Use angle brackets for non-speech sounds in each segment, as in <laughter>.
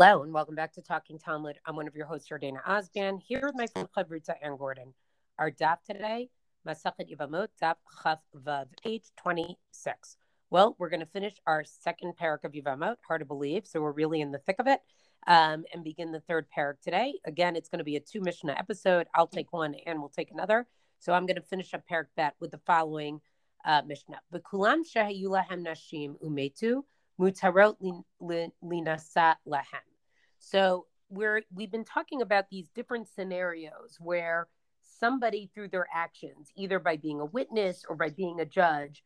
Hello and welcome back to Talking Talmud. I'm one of your hosts, Jordana Osban, here with my friend Chavruta Ann Gordon. Our daf today, Masachet Yevamot, daf Chaf Vav, page 26. Well, we're going to finish our second parak of Yevamot, hard to believe, so we're really in the thick of it, um, and begin the third parak today. Again, it's going to be a two Mishnah episode. I'll take one and we'll take another. So I'm going to finish up parak bet with the following uh, Mishnah. B'kulam shehayulahem nashim umetu mutarot linasa lahem. So we're we've been talking about these different scenarios where somebody through their actions, either by being a witness or by being a judge,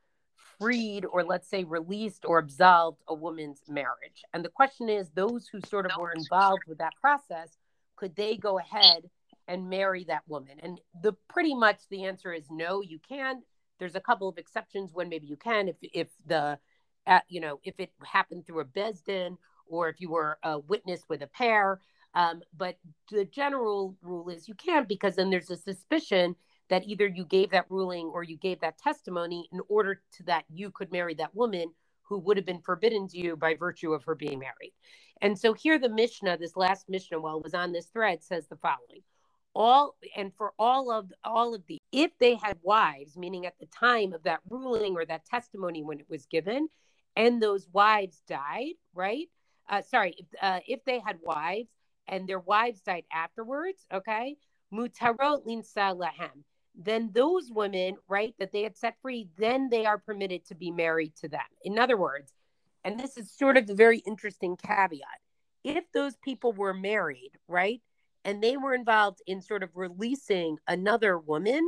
freed or let's say released or absolved a woman's marriage. And the question is those who sort of were involved with that process, could they go ahead and marry that woman? And the pretty much the answer is no, you can't. There's a couple of exceptions when maybe you can if if the at, you know, if it happened through a Besdin or if you were a witness with a pair. Um, but the general rule is you can't because then there's a suspicion that either you gave that ruling or you gave that testimony in order to that you could marry that woman who would have been forbidden to you by virtue of her being married. And so here the Mishnah, this last Mishnah, while was on this thread, says the following. All and for all of all of the if they had wives, meaning at the time of that ruling or that testimony when it was given, and those wives died, right? Uh, sorry, if, uh, if they had wives and their wives died afterwards, okay, mutarot linsa lahem. Then those women, right, that they had set free, then they are permitted to be married to them. In other words, and this is sort of a very interesting caveat. If those people were married, right, and they were involved in sort of releasing another woman,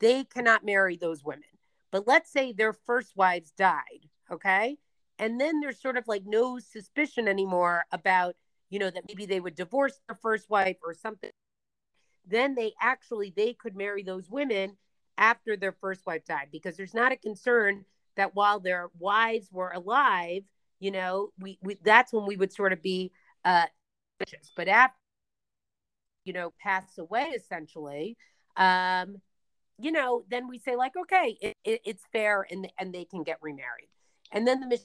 they cannot marry those women. But let's say their first wives died, okay? And then there's sort of like no suspicion anymore about, you know, that maybe they would divorce their first wife or something. Then they actually they could marry those women after their first wife died because there's not a concern that while their wives were alive, you know, we, we that's when we would sort of be uh but after you know pass away essentially um you know then we say like okay it, it, it's fair and and they can get remarried and then the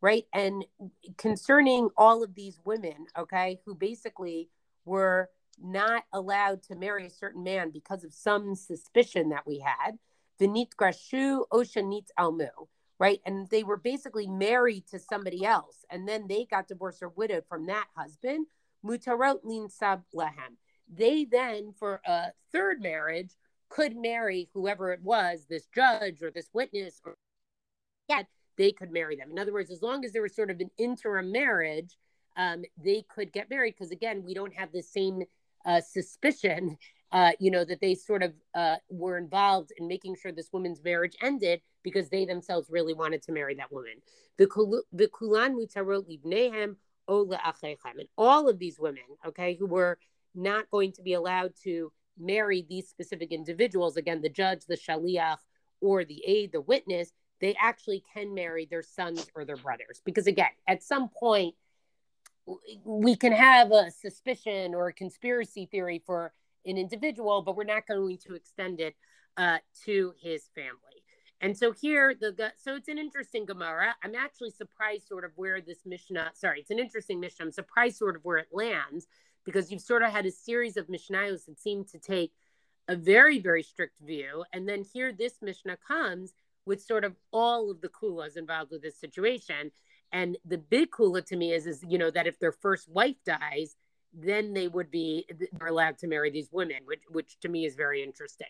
right? And concerning all of these women, okay, who basically were not allowed to marry a certain man because of some suspicion that we had, Vinit Grashu Oshanit Almu, right? And they were basically married to somebody else, and then they got divorced or widowed from that husband. Mutarot Lin Sab Lahem. They then, for a third marriage, could marry whoever it was, this judge or this witness or yet they could marry them. In other words, as long as there was sort of an interim marriage, um, they could get married because again, we don't have the same uh, suspicion, uh, you know, that they sort of uh, were involved in making sure this woman's marriage ended because they themselves really wanted to marry that woman. The kulan mutarot libnehem and all of these women, okay, who were not going to be allowed to marry these specific individuals, again, the judge, the shaliach, or the aide, the witness, they actually can marry their sons or their brothers. Because again, at some point, we can have a suspicion or a conspiracy theory for an individual, but we're not going to extend it uh, to his family. And so here, the so it's an interesting Gemara. I'm actually surprised, sort of, where this Mishnah. Sorry, it's an interesting Mishnah. I'm surprised, sort of, where it lands because you've sort of had a series of Mishnayos that seem to take a very, very strict view, and then here this Mishnah comes with sort of all of the kulas involved with this situation. And the big kula to me is, is you know, that if their first wife dies, then they would be they're allowed to marry these women, which which to me is very interesting.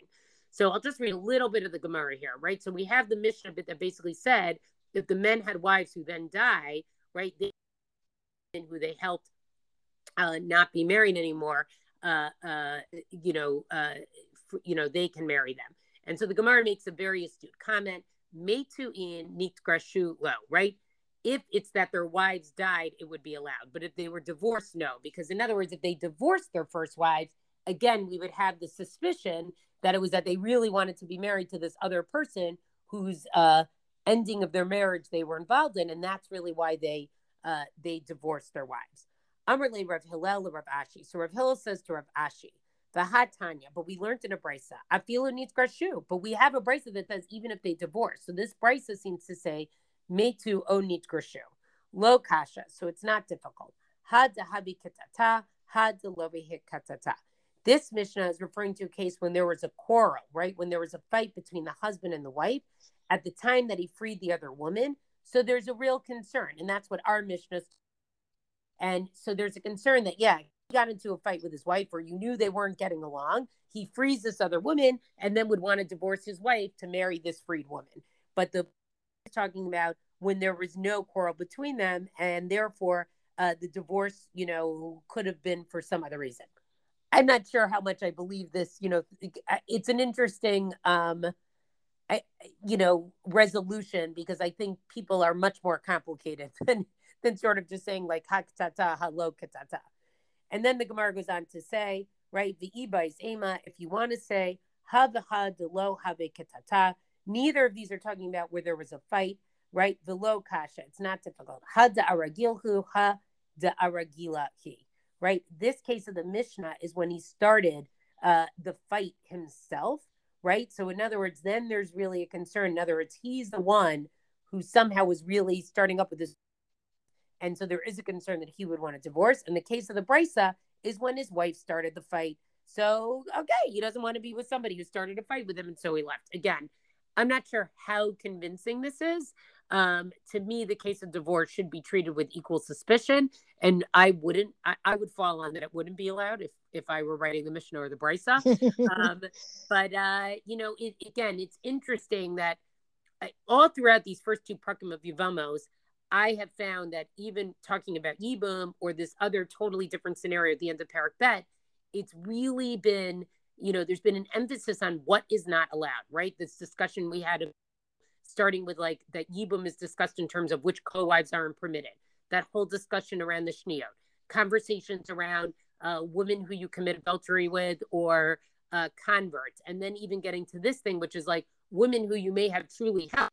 So I'll just read a little bit of the Gemara here, right? So we have the Mishnah bit that basically said if the men had wives who then die, right, they who they helped uh, not be married anymore, uh, uh, you know, uh, you know, they can marry them. And so the Gemara makes a very astute comment, metu in nit grashu lo, right? If it's that their wives died, it would be allowed. But if they were divorced, no. Because in other words, if they divorced their first wives, again, we would have the suspicion that it was that they really wanted to be married to this other person whose uh, ending of their marriage they were involved in, and that's really why they uh, they divorced their wives. Amr Rav Hillel Rav Ashi. So Rav Hillel says to Rav Ashi, the Tanya, but we learned in a brisa. Afilu nit grashu, but we have a brisa that says even if they divorce. So this brisa seems to say metu o oh, nit grashu. Lo kasha, so it's not difficult. Had habi katata, had lobi katata. This Mishnah is referring to a case when there was a quarrel, right? When there was a fight between the husband and the wife at the time that he freed the other woman. So there's a real concern, and that's what our Mishnah. And so there's a concern that yeah, got into a fight with his wife, or you knew they weren't getting along. He frees this other woman, and then would want to divorce his wife to marry this freed woman. But the talking about when there was no quarrel between them, and therefore uh, the divorce, you know, could have been for some other reason. I'm not sure how much I believe this. You know, it's an interesting, um, I, you know, resolution because I think people are much more complicated <laughs> than than sort of just saying like hakatata, hello katata. And then the Gemara goes on to say, right, the iba is ema. If you want to say ha v'ha de lo have katata, neither of these are talking about where there was a fight, right? The low kasha, it's not difficult. Ha de aragilhu, ha de aragila he right? This case of the Mishnah is when he started uh, the fight himself, right? So, in other words, then there's really a concern. In other words, he's the one who somehow was really starting up with this. And so there is a concern that he would want a divorce. In the case of the Brisa, is when his wife started the fight. So, okay, he doesn't want to be with somebody who started a fight with him. And so he left. Again, I'm not sure how convincing this is, um, to me, the case of divorce should be treated with equal suspicion. And I wouldn't, I, I would fall on that it wouldn't be allowed if, if I were writing the Mishnah or the Brisa. um, <laughs> but, uh, you know, it, again, it's interesting that I, uh, all throughout these first two Prakim of Yevamos, I have found that even talking about Yibum or this other totally different scenario at the end of Parak Bet, it's really been, you know, there's been an emphasis on what is not allowed, right? This discussion we had of starting with like that Yibum is discussed in terms of which co-wives aren't permitted. That whole discussion around the Shniot, conversations around uh, women who you commit adultery with or uh, converts, and then even getting to this thing, which is like women who you may have truly helped,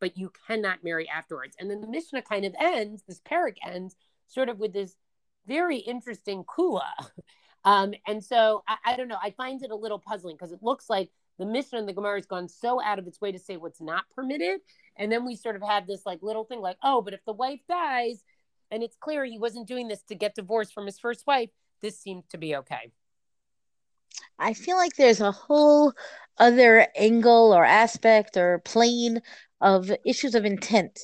but you cannot marry afterwards. And then the Mishnah kind of ends, this parak ends sort of with this very interesting kula. <laughs> Um, and so I, I don't know, I find it a little puzzling because it looks like the Mishnah and the Gemara has gone so out of its way to say what's not permitted. And then we sort of had this like little thing like, oh, but if the wife dies and it's clear he wasn't doing this to get divorced from his first wife, this seems to be okay. I feel like there's a whole other angle or aspect or plane of issues of intent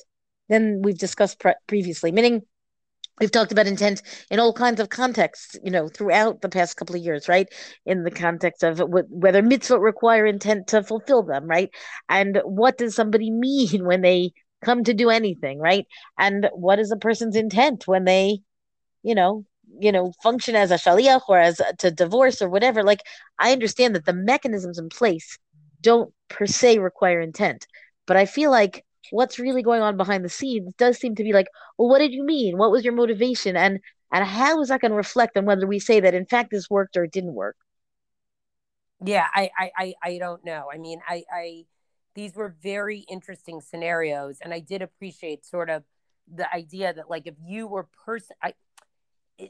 than we've discussed pre- previously, meaning we've talked about intent in all kinds of contexts you know throughout the past couple of years right? In the context of whether mitzvot require intent to fulfill them right? And what does somebody <laughs> mean when they come to do anything right? And what is a person's intent when they you know you know function as a shaliach or as a, to divorce or whatever? Like i understand that the mechanisms in place don't per se require intent but i feel like what's really going on behind the scenes does seem to be like, well, what did you mean? What was your motivation? And and how is that going to reflect on whether we say that in fact this worked or it didn't work? Yeah, I I I, don't know. I mean, I I these were very interesting scenarios, and I did appreciate sort of the idea that like if you were person, I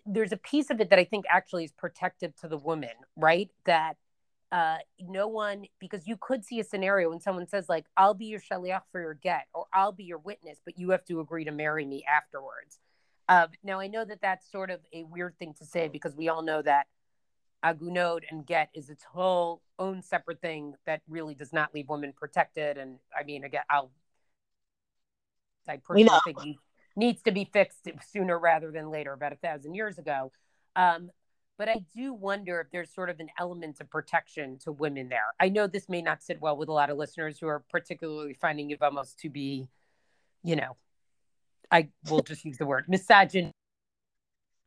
there's a piece of it that I think actually is protective to the woman, right? That uh, no one because you could see a scenario when someone says like i'll be your shaliach for your get or i'll be your witness but you have to agree to marry me afterwards. Uh, now i know that that's sort of a weird thing to say because we all know that agunot and get is its whole own separate thing that really does not leave women protected and i mean again i'll i personally think needs to be fixed sooner rather than later about a thousand years ago. Um, but I do wonder if there's sort of an element of protection to women there. I know this may not sit well with a lot of listeners who are particularly finding Yevamos to be, you know, I will <laughs> just use the word misogyn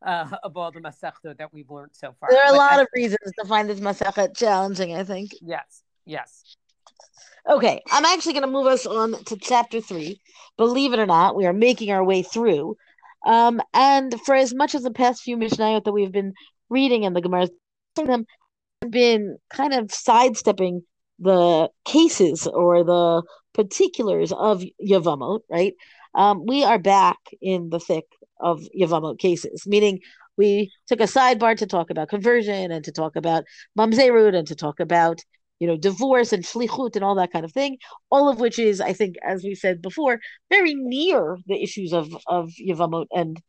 uh, <laughs> of all the masechta that we've learned so far. There are but a lot I, of reasons to find this masechet challenging. I think. Yes. Yes. Okay, I'm actually going to move us on to chapter three. Believe it or not, we are making our way through. Um, and for as much as the past few Mishnayot that we've been reading and the Gemara, them have been kind of sidestepping the cases or the particulars of Yavamot, right? Um, we are back in the thick of Yavamot cases, meaning we took a sidebar to talk about conversion and to talk about mamzerut and to talk about you know, divorce and shlichut and all that kind of thing. All of which is, I think, as we said before, very near the issues of of Yavamot and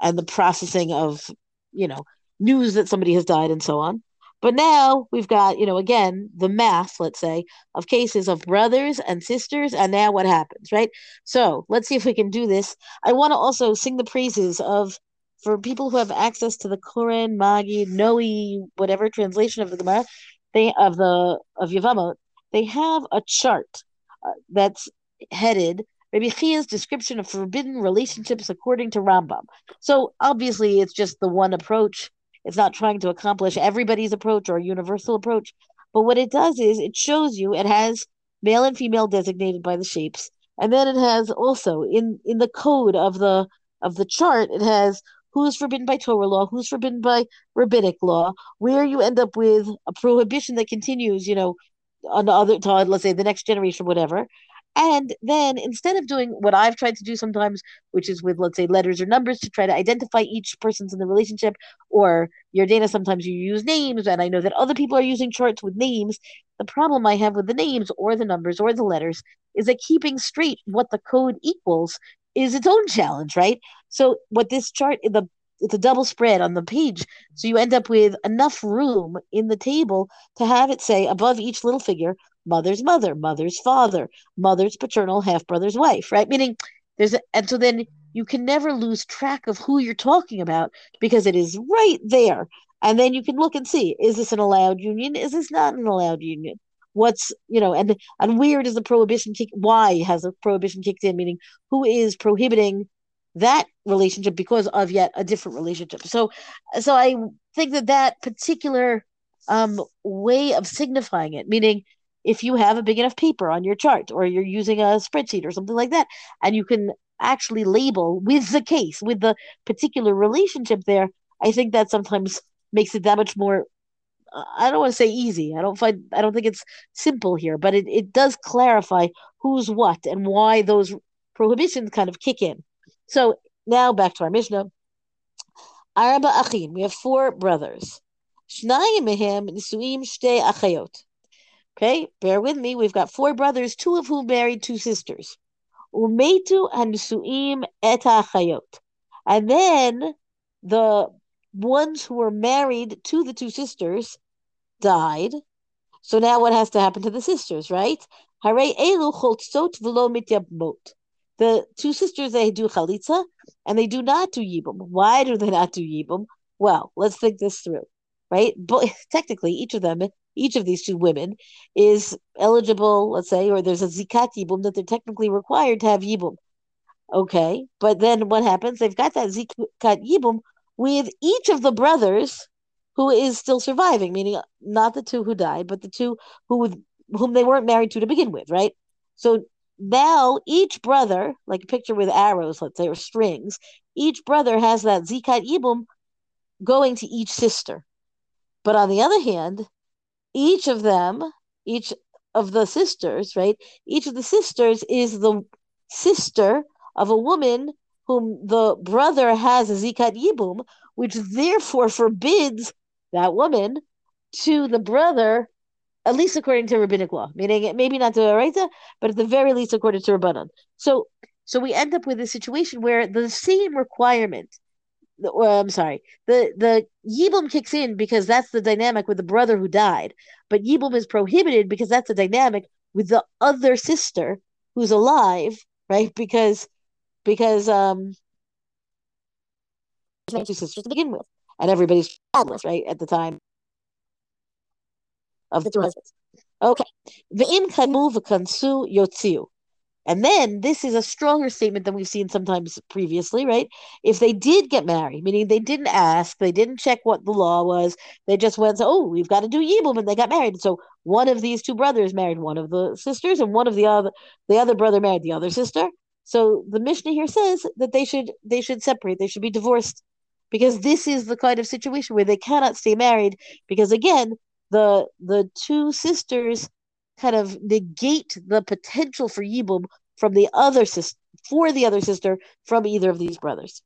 and the processing of, you know, news that somebody has died and so on. But now we've got, you know, again, the mass, let's say, of cases of brothers and sisters, and now what happens, right? So let's see if we can do this. I want to also sing the praises of for people who have access to the Koren, Magi, Noe, whatever translation of the Gemara, they of the of Yavamot, they have a chart uh, that's headed Rabbi Chia's description of forbidden relationships according to Rambam. So obviously, it's just the one approach. It's not trying to accomplish everybody's approach or a universal approach. But what it does is it shows you it has male and female designated by the shapes, and then it has also in in the code of the of the chart it has who's forbidden by Torah law, who's forbidden by rabbinic law, where you end up with a prohibition that continues, you know, on the other, to, let's say the next generation, whatever. And then instead of doing what I've tried to do sometimes, which is with, let's say, letters or numbers to try to identify each person's in the relationship, or your data, sometimes you use names, and I know that other people are using charts with names. The problem I have with the names or the numbers or the letters is that keeping straight what the code equals is its own challenge, right? So what this chart, the it's a double spread on the page, so you end up with enough room in the table to have it say above each little figure, mother's mother, mother's father, mother's paternal half brother's wife, right? Meaning there's a, and so then you can never lose track of who you're talking about because it is right there. And then you can look and see, is this an allowed union? Is this not an allowed union? what's you know and and where does the prohibition kick why has the prohibition kicked in meaning who is prohibiting that relationship because of yet a different relationship so so i think that that particular um way of signifying it meaning if you have a big enough paper on your chart or you're using a spreadsheet or something like that and you can actually label with the case with the particular relationship there i think that sometimes <laughs> makes it that much more I don't want to say easy. I don't find I don't think it's simple here, but it, it does clarify who's what and why those prohibitions kind of kick in. So now back to our Mishnah. Arba achim. We have four brothers. Shnayim mehem nisuim shtei achayot. Okay, bear with me. We've got four brothers, two of whom married two sisters. Umetu and Suim et achayot. And then the ones who were married to the two sisters died. So now what has to happen to the sisters, right? Hare elu choltzot v'lo mityabmot. The two sisters they do chalitza and they do not do yibum. Why do they not do yibum? Well, let's think this through, right? But <laughs> technically, each of them, each of these two women, is eligible. Let's say, or there's a zikat yibum that they're technically required to have yibum. Okay, but then what happens? They've got that zikat yibum with each of the brothers who is still surviving, meaning not the two who died, but the two who whom they weren't married to to begin with, right? So now each brother, like a picture with arrows, let's say, or strings, each brother has that zikat yibum going to each sister. But on the other hand, each of them, each of the sisters, right? Each of the sisters is the sister of a woman whom the brother has a zikat yibum, which therefore forbids that woman to the brother, at least according to rabbinic law, meaning maybe not to Araita, but at the very least according to Rabbanon. So, so we end up with a situation where the same requirement. Well, I'm sorry. The the yibum kicks in because that's the dynamic with the brother who died, but yibum is prohibited because that's the dynamic with the other sister who's alive, right? Because because um two sisters to begin with and everybody's childless, right, at the time of the two husbands. Okay. Ve'im kanu v'kansu yotziu. And then this is a stronger statement than we've seen sometimes previously, right? If they did get married, meaning they didn't ask, they didn't check what the law was, they just went, oh, we've got to do Yibum, and they got married. So one of these two brothers married one of the sisters, and one of the other the other brother married the other sister. So the Mishnah here says that they should they should separate, they should be divorced because this is the kind of situation where they cannot stay married because again the the two sisters kind of negate the potential for yibum from the other sister for the other sister from either of these brothers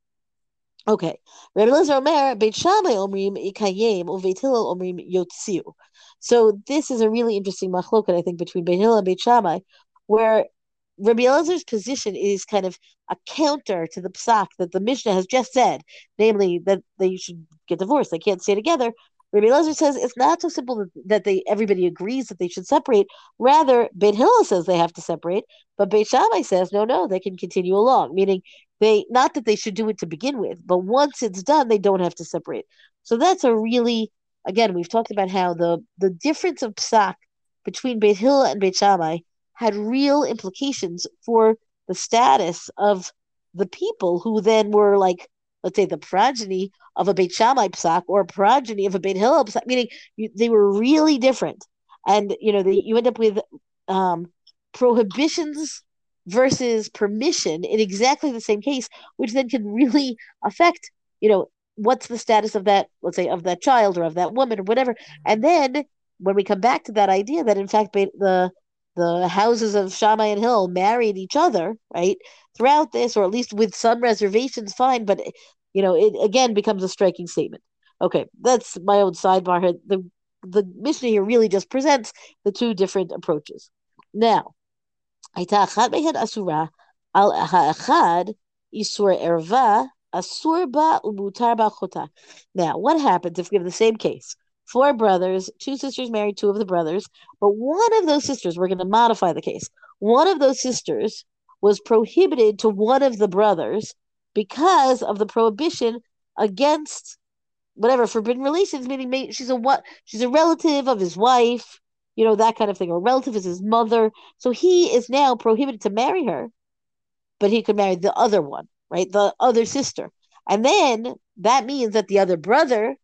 Okay. Rabbi Elazar Omer, Beit Shammai Omrim Ikayim, Omrim Yotziu. So this is a really interesting machloket, I think, between Beit and Beit Shammai, where Rabbi Elazar's position is kind of a counter to the psak that the Mishnah has just said, namely that they should get divorced, they can't stay together. Rabbi Elazar says it's not so simple that, that they everybody agrees that they should separate. Rather, Beit Hillel says they have to separate, but Beit Shammai says no, no, they can continue along. Meaning they not that they should do it to begin with, but once it's done, they don't have to separate. So that's a really again we've talked about how the the difference of psak between Beit Hillel and Beit Shammai had real implications for the status of the people who then were like, let's say, the progeny of a Beit Shammai psak or a progeny of a Beit Hillel psak, meaning you, they were really different. And, you know, you end up with um, prohibitions versus permission in exactly the same case, which then can really affect, you know, what's the status of that, let's say, of that child or of that woman or whatever. And then when we come back to that idea that in fact the the houses of Shammai and Hill married each other, right? Throughout this, or at least with some reservations, fine, but you know, it again becomes a striking statement. Okay, that's my own sidebar here. The the Mishnah here really just presents the two different approaches. Now, asura al erva asur ba umutar ba Now, what happens if we have the same case? four brothers, two sisters married two of the brothers, but one of those sisters, we're going to modify the case. One of those sisters was prohibited to one of the brothers because of the prohibition against whatever forbidden relations, meaning she's a what she's a relative of his wife, you know, that kind of thing, or relative is his mother. So he is now prohibited to marry her, but he could marry the other one, right? The other sister. And then that means that the other brother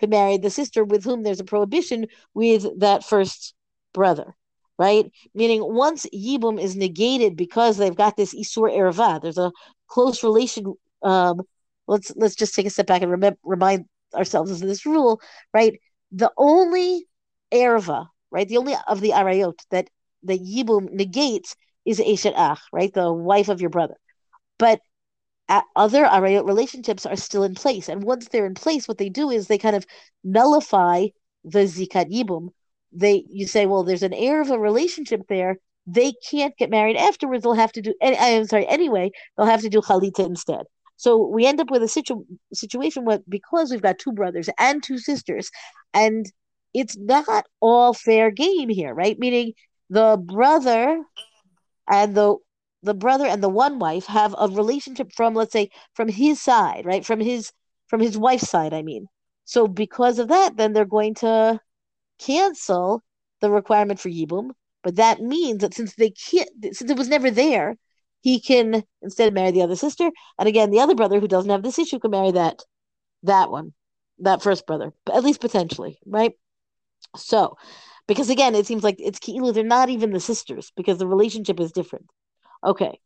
could marry the sister with whom there's a prohibition with that first brother, right? Meaning once Yibum is negated because they've got this Isur Erva, there's a close relation. Um, let's let's just take a step back and rem- remind ourselves of this rule, right? The only Erva, right? The only of the Arayot that the Yibum negates is Eshet Ach, right? The wife of your brother. But other arayot relationships are still in place. And once they're in place, what they do is they kind of nullify the zikat yibum. They you say, well, there's an erva relationship there. They can't get married afterwards. They'll have to do. I'm sorry. Anyway, they'll have to do chalitza instead. So we end up with a situ- situation where because we've got two brothers and two sisters, and it's not all fair game here, right? Meaning the brother and the the brother and the one wife have a relationship from let's say from his side right? From his from his wife's side i mean. So because of that then they're going to cancel the requirement for yibum. But that means that since they can't since it was never there he can instead marry the other sister and again the other brother who doesn't have this issue can marry that that one that first brother at least potentially right so because again it seems like it's ki'ilu they're not even the sisters because the relationship is different Okay.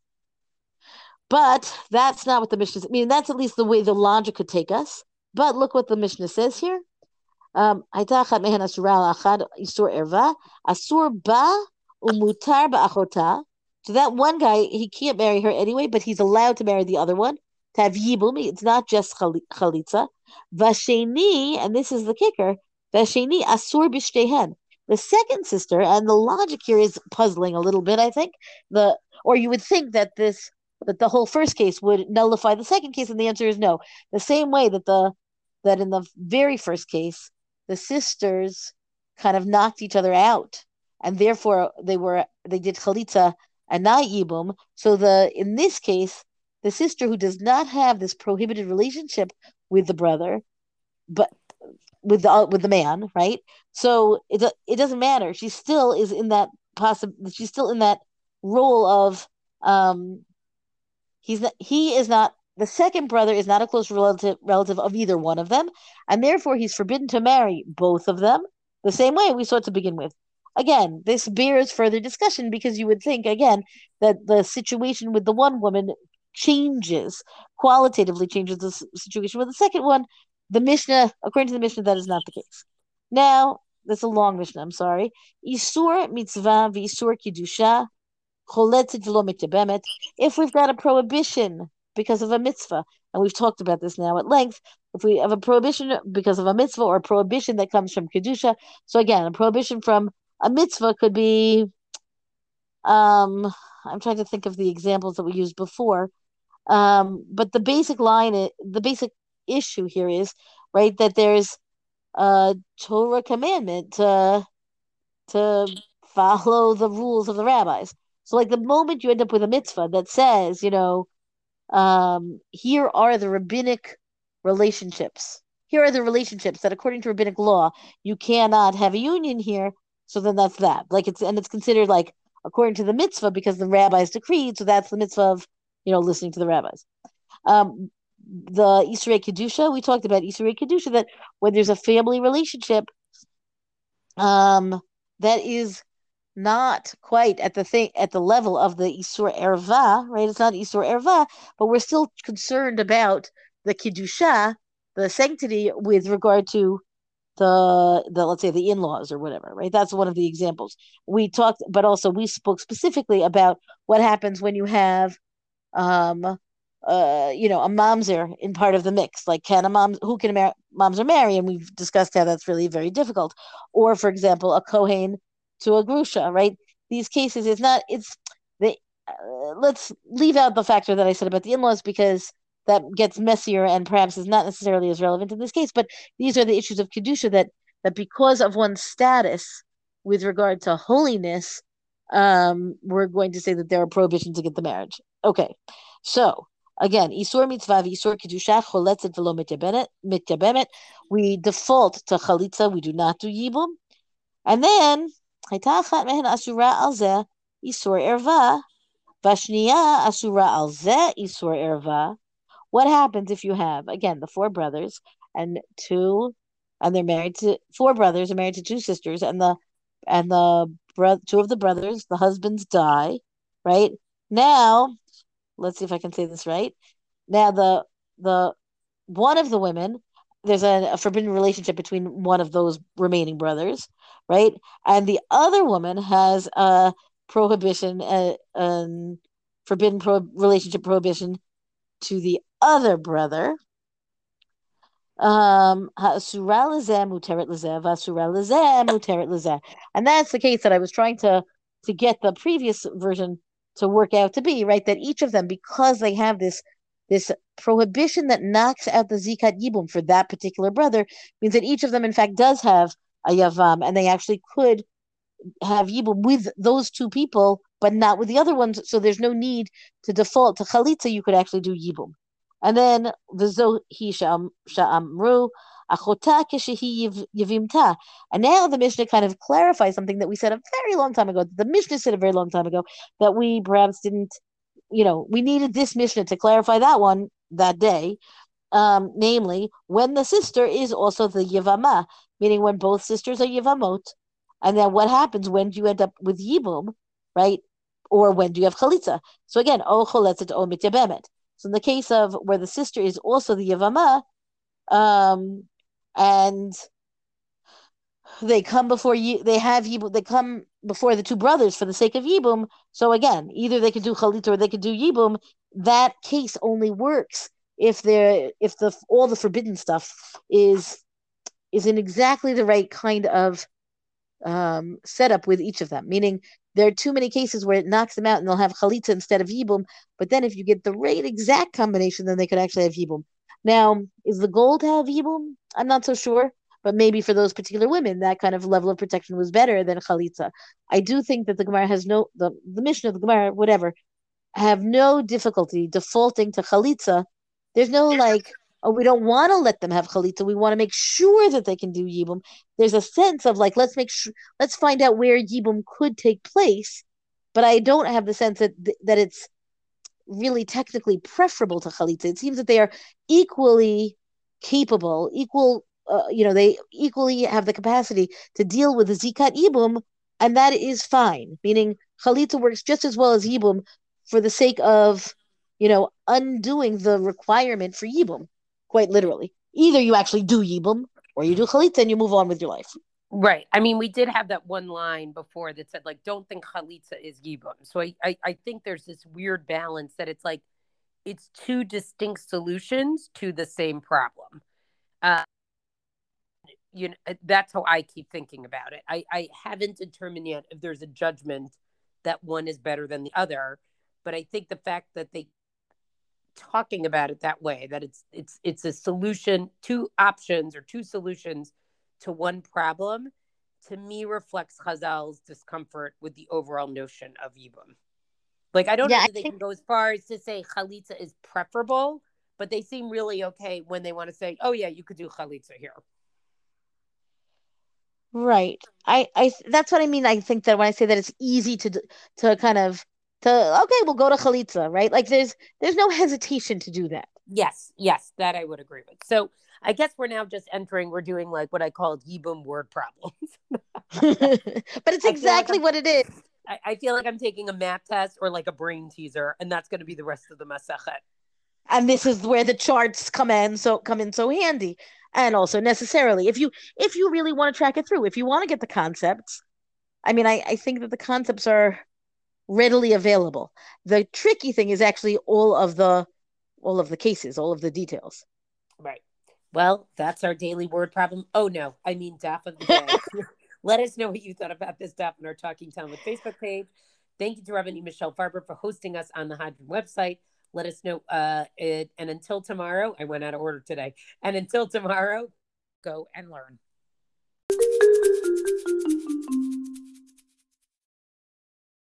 But that's not what the Mishnah. I mean, that's at least the way the logic could take us. But look what the Mishnah says here. Um, asur ba umutar ba'achota. So that one guy, he can't marry her anyway, but he's allowed to marry the other one. To have yibum, it's not just chalitza. Vasheni, and this is the kicker. Vasheni asur b'shtehen. The second sister, and the logic here is puzzling a little bit. I think the or you would think that this that the whole first case would nullify the second case, and the answer is no. The same way that the that in the very first case, the sisters kind of knocked each other out, and therefore they were they did chalitza and not yibum. So the in this case, the sister who does not have this prohibited relationship with the brother, but with the with the man, right? So it it doesn't matter. She still is in that possible. She's still in that role of um he's not, he is not the second brother is not a close relative relative of either one of them and therefore he's forbidden to marry both of them the same way we saw to begin with again this bears further discussion because you would think again that the situation with the one woman changes qualitatively changes the situation with the second one. The mishnah according to the mishnah that is not the case. Now that's a long mishnah i'm sorry. Isur mitzvah v'isur kiddusha if we've got a prohibition because of a mitzvah, and we've talked about this now at length. If we have a prohibition because of a mitzvah or a prohibition that comes from kedusha, so again, a prohibition from a mitzvah could be. Um, I'm trying to think of the examples that we used before, um, but the basic line, the basic issue here is right that there's a Torah commandment to to follow the rules of the rabbis. So, like the moment you end up with a mitzvah that says, you know, um, here are the rabbinic relationships. Here are the relationships that, according to rabbinic law, you cannot have a union here. So then that's that. Like it's and it's considered like according to the mitzvah because the rabbis decreed. So that's the mitzvah of you know listening to the rabbis. Um, the Isur Kedusha, we talked about Isur Kedusha that when there's a family relationship, um, that is not quite at the thing at the level of the Isur Erva, right? It's not Isur Erva, but we're still concerned about the Kiddusha, the sanctity with regard to the the let's say the in-laws or whatever, right? That's one of the examples. We talked, but also we spoke specifically about what happens when you have um uh, you know, a mamzer in part of the mix. Like, can a mom who can a mar- mamzer marry? And we've discussed how that's really very difficult. Or, for example, a kohen to a grusha, right? These cases, it's not, it's, they, uh, let's leave out the factor that I said about the in laws because that gets messier and perhaps is not necessarily as relevant in this case. But these are the issues of Kedusha that, that because of one's status with regard to holiness, um, we're going to say that there are prohibitions against the marriage. Okay, so again, Isur mitzvah, Isur kedusha, choletzet velo mityabemet. We default to chalitza, we do not do yibum. And then הייתה אחת מהן אסורה על זה איסור ערווה, והשנייה אסורה על זה איסור ערווה. what happens if you have, again, the four brothers and two, and they're married to, four brothers are married to two sisters, and the, and the, bro- two of the brothers, the husbands die, right? Now, let's see if I can say this right. Now, the, the, one of the women there's a, a, forbidden relationship between one of those remaining brothers, right? And the other woman has a prohibition, a, a forbidden pro- relationship prohibition to the other brother. Um, and that's the case that I was trying to to get the previous version to work out to be right. That each of them, because they have this this prohibition that knocks out the zikat yibum for that particular brother means that each of them, in fact, does have a yavam, and they actually could have yibum with those two people, but not with the other ones. So there's no need to default to chalitza. You could actually do yibum. And then the hi sha'amru achota keshehi yivimta. And now the Mishnah kind of clarifies something that we said a very long time ago. The Mishnah said a very long time ago that we perhaps didn't you know, we needed this Mishnah to clarify that one that day. Um, namely, when the sister is also the Yivama, meaning when both sisters are Yivamot. And then what happens when do you end up with Yibum, right? Or when do you have Chalitza? So again, O Choletzet O Mityabemet. So in the case of where the sister is also the Yivama, um, and they come before you they have yibum they come before the two brothers for the sake of yibum. So again either they could do chalit or they could do yibum. That case only works if they're if the all the forbidden stuff is is in exactly the right kind of um, setup with each of them meaning there are too many cases where it knocks them out and they'll have chalitza instead of yibum but then if you get the right exact combination then they could actually have yibum now is the goal to have yibum i'm not so sure but maybe for those particular women, that kind of level of protection was better than chalitza. I do think that the Gemara has no the the mission of the Gemara, whatever, have no difficulty defaulting to chalitza. There's no like, we don't want to let them have chalitza. We want to make sure that they can do yibum. There's a sense of like, let's make sure, let's find out where yibum could take place. But I don't have the sense that that it's really technically preferable to chalitza. It seems that they are equally capable, equal uh, you know, they equally have the capacity to deal with the zikat yibum, and that is fine. Meaning, chalitza works just as well as yibum for the sake of, you know, undoing the requirement for yibum, quite literally. Either you actually do yibum or you do chalitza and you move on with your life. Right. I mean, we did have that one line before that said, like, don't think chalitza is yibum. So I, I, I think there's this weird balance that it's like, it's two distinct solutions to the same problem. Uh, you know, that's how I keep thinking about it. I, I haven't determined yet if there's a judgment that one is better than the other, but I think the fact that they talking about it that way that it's it's it's a solution two options or two solutions to one problem to me reflects Chazal's discomfort with the overall notion of Yibum. Like I don't yeah, know if they think... can go as far as to say chalitza is preferable, but they seem really okay when they want to say, "Oh yeah, you could do chalitza here." Right. I I that's what I mean. I think that when I say that it's easy to to kind of to okay, we'll go to chalitza, right? Like there's there's no hesitation to do that. Yes, yes, that I would agree with. So I guess we're now just entering. We're doing like what I call Yibum word problems. <laughs> but it's exactly like what it is. I, I, feel like I'm taking a math test or like a brain teaser, and that's going to be the rest of the masachet. And this is where the charts come in so come in so handy, and also necessarily if you if you really want to track it through, if you want to get the concepts. I mean, I, I think that the concepts are readily available. The tricky thing is actually all of the all of the cases, all of the details. Right. Well, that's our daily word problem. Oh no, I mean daf of the day. <laughs> Let us know what you thought about this daf on our Talking Talmud Facebook page. Thank you to Rabbi Michelle Farber for hosting us on the Hadran website. Let us know. Uh, it, and until tomorrow, I went out of order today. And until tomorrow, go and learn.